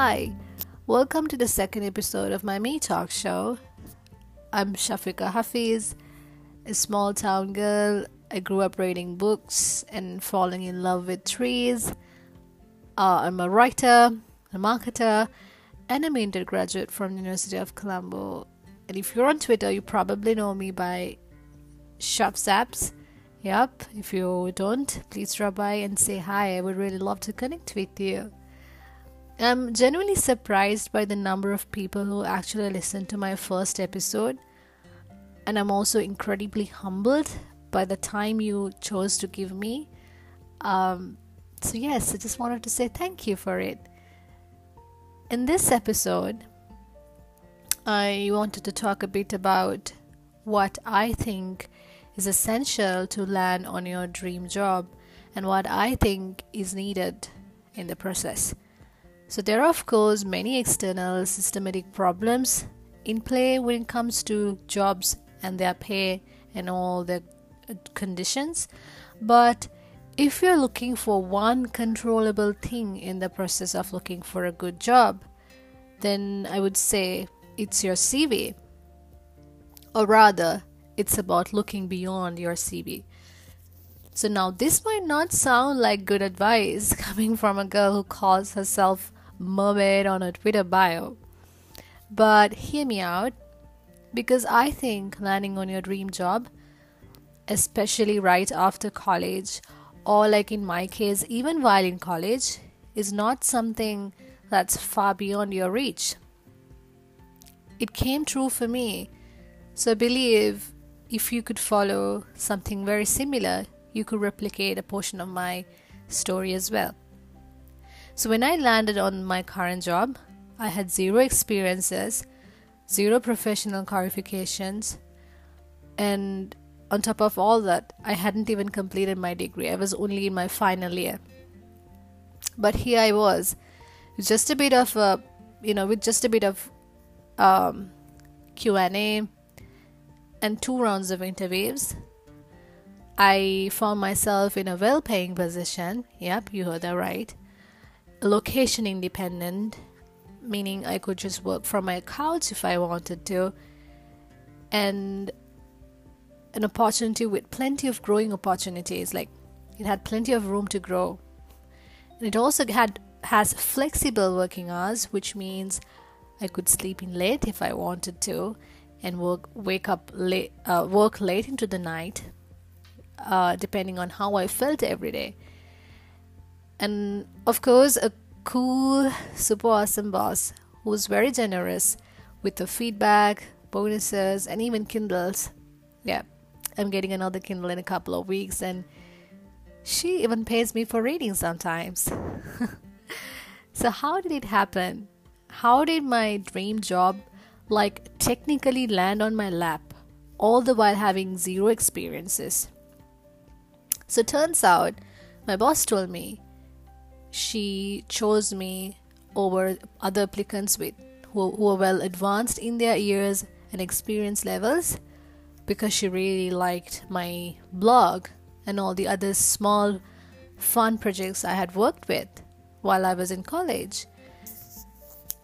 Hi, welcome to the second episode of my Me Talk show. I'm Shafika Hafiz, a small town girl. I grew up reading books and falling in love with trees. Uh, I'm a writer, a marketer, and I'm an undergraduate from the University of Colombo. And if you're on Twitter, you probably know me by Shopsaps. Yep, if you don't, please drop by and say hi. I would really love to connect with you. I'm genuinely surprised by the number of people who actually listened to my first episode, and I'm also incredibly humbled by the time you chose to give me. Um, so, yes, I just wanted to say thank you for it. In this episode, I wanted to talk a bit about what I think is essential to land on your dream job and what I think is needed in the process. So, there are, of course, many external systematic problems in play when it comes to jobs and their pay and all the conditions. But if you're looking for one controllable thing in the process of looking for a good job, then I would say it's your CV. Or rather, it's about looking beyond your CV. So now this might not sound like good advice coming from a girl who calls herself mermaid on a Twitter bio. But hear me out because I think landing on your dream job, especially right after college, or like in my case, even while in college, is not something that's far beyond your reach. It came true for me. So I believe if you could follow something very similar, you could replicate a portion of my story as well. So when I landed on my current job, I had zero experiences, zero professional qualifications, and on top of all that, I hadn't even completed my degree. I was only in my final year. But here I was, just a bit of a, you know, with just a bit of um, Q&A and two rounds of interviews. I found myself in a well-paying position. Yep, you heard that right location independent, meaning I could just work from my couch if I wanted to, and an opportunity with plenty of growing opportunities. Like it had plenty of room to grow. And it also had has flexible working hours, which means I could sleep in late if I wanted to, and work wake up late, uh, work late into the night, uh, depending on how I felt every day and of course a cool super awesome boss who's very generous with the feedback bonuses and even kindles. Yeah i'm getting another kindle in a couple of weeks and she even pays me for reading sometimes. So how did it happen? How did my dream job like technically land on my lap all the while having zero experiences? So turns out my boss told me she chose me over other applicants with who, who are well advanced in their years and experience levels because she really liked my blog and all the other small fun projects I had worked with while I was in college.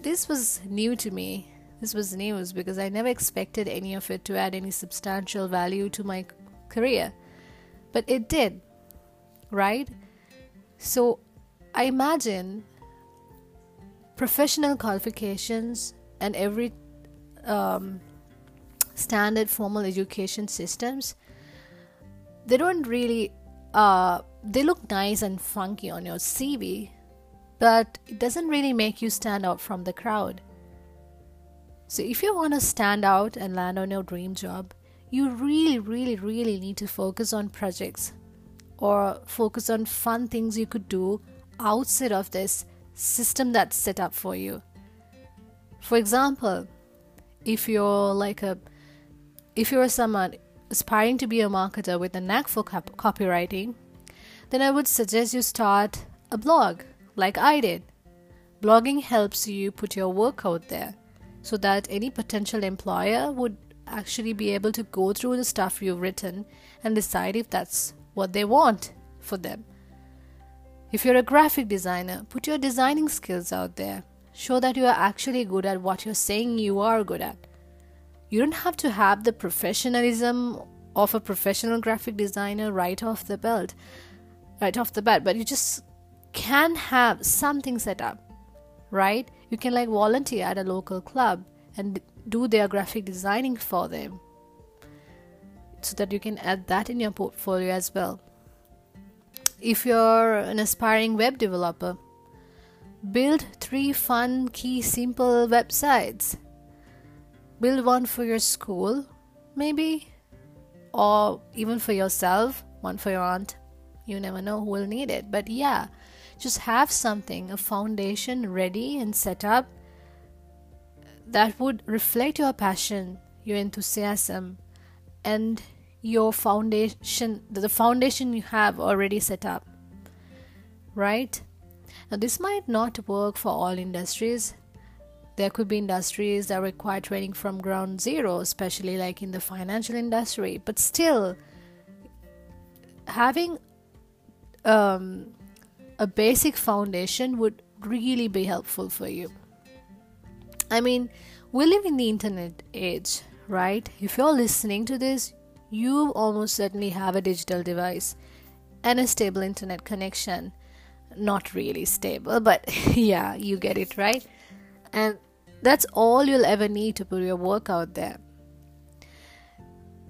This was new to me. This was news because I never expected any of it to add any substantial value to my career. But it did, right? So I imagine professional qualifications and every um, standard formal education systems they don't really uh, they look nice and funky on your cv but it doesn't really make you stand out from the crowd. So if you want to stand out and land on your dream job you really really really need to focus on projects or focus on fun things you could do outside of this system that's set up for you. For example, if you're like a if you're someone aspiring to be a marketer with a knack for cop- copywriting, then I would suggest you start a blog like I did. Blogging helps you put your work out there so that any potential employer would actually be able to go through the stuff you've written and decide if that's what they want for them. If you're a graphic designer, put your designing skills out there. Show that you are actually good at what you're saying you are good at. You don't have to have the professionalism of a professional graphic designer right off the belt, right off the bat, but you just can have something set up, right? You can like volunteer at a local club and do their graphic designing for them so that you can add that in your portfolio as well. If you're an aspiring web developer, build three fun, key, simple websites. Build one for your school, maybe, or even for yourself, one for your aunt. You never know who will need it. But yeah, just have something, a foundation ready and set up that would reflect your passion, your enthusiasm, and your foundation, the foundation you have already set up. Right? Now, this might not work for all industries. There could be industries that require training from ground zero, especially like in the financial industry. But still, having um, a basic foundation would really be helpful for you. I mean, we live in the internet age, right? If you're listening to this, you almost certainly have a digital device and a stable internet connection. Not really stable, but yeah, you get it, right? And that's all you'll ever need to put your work out there.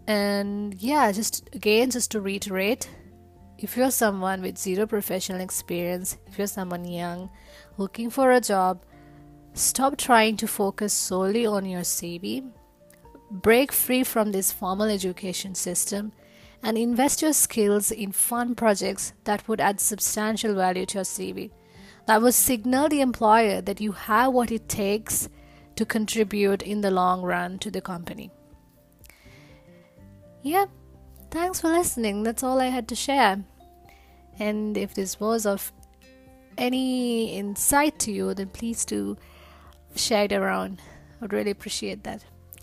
And yeah, just again, just to reiterate, if you're someone with zero professional experience, if you're someone young looking for a job, stop trying to focus solely on your CV. Break free from this formal education system and invest your skills in fun projects that would add substantial value to your CV. That will signal the employer that you have what it takes to contribute in the long run to the company. Yeah, Thanks for listening. That's all I had to share. And if this was of any insight to you, then please do share it around. I'd really appreciate that.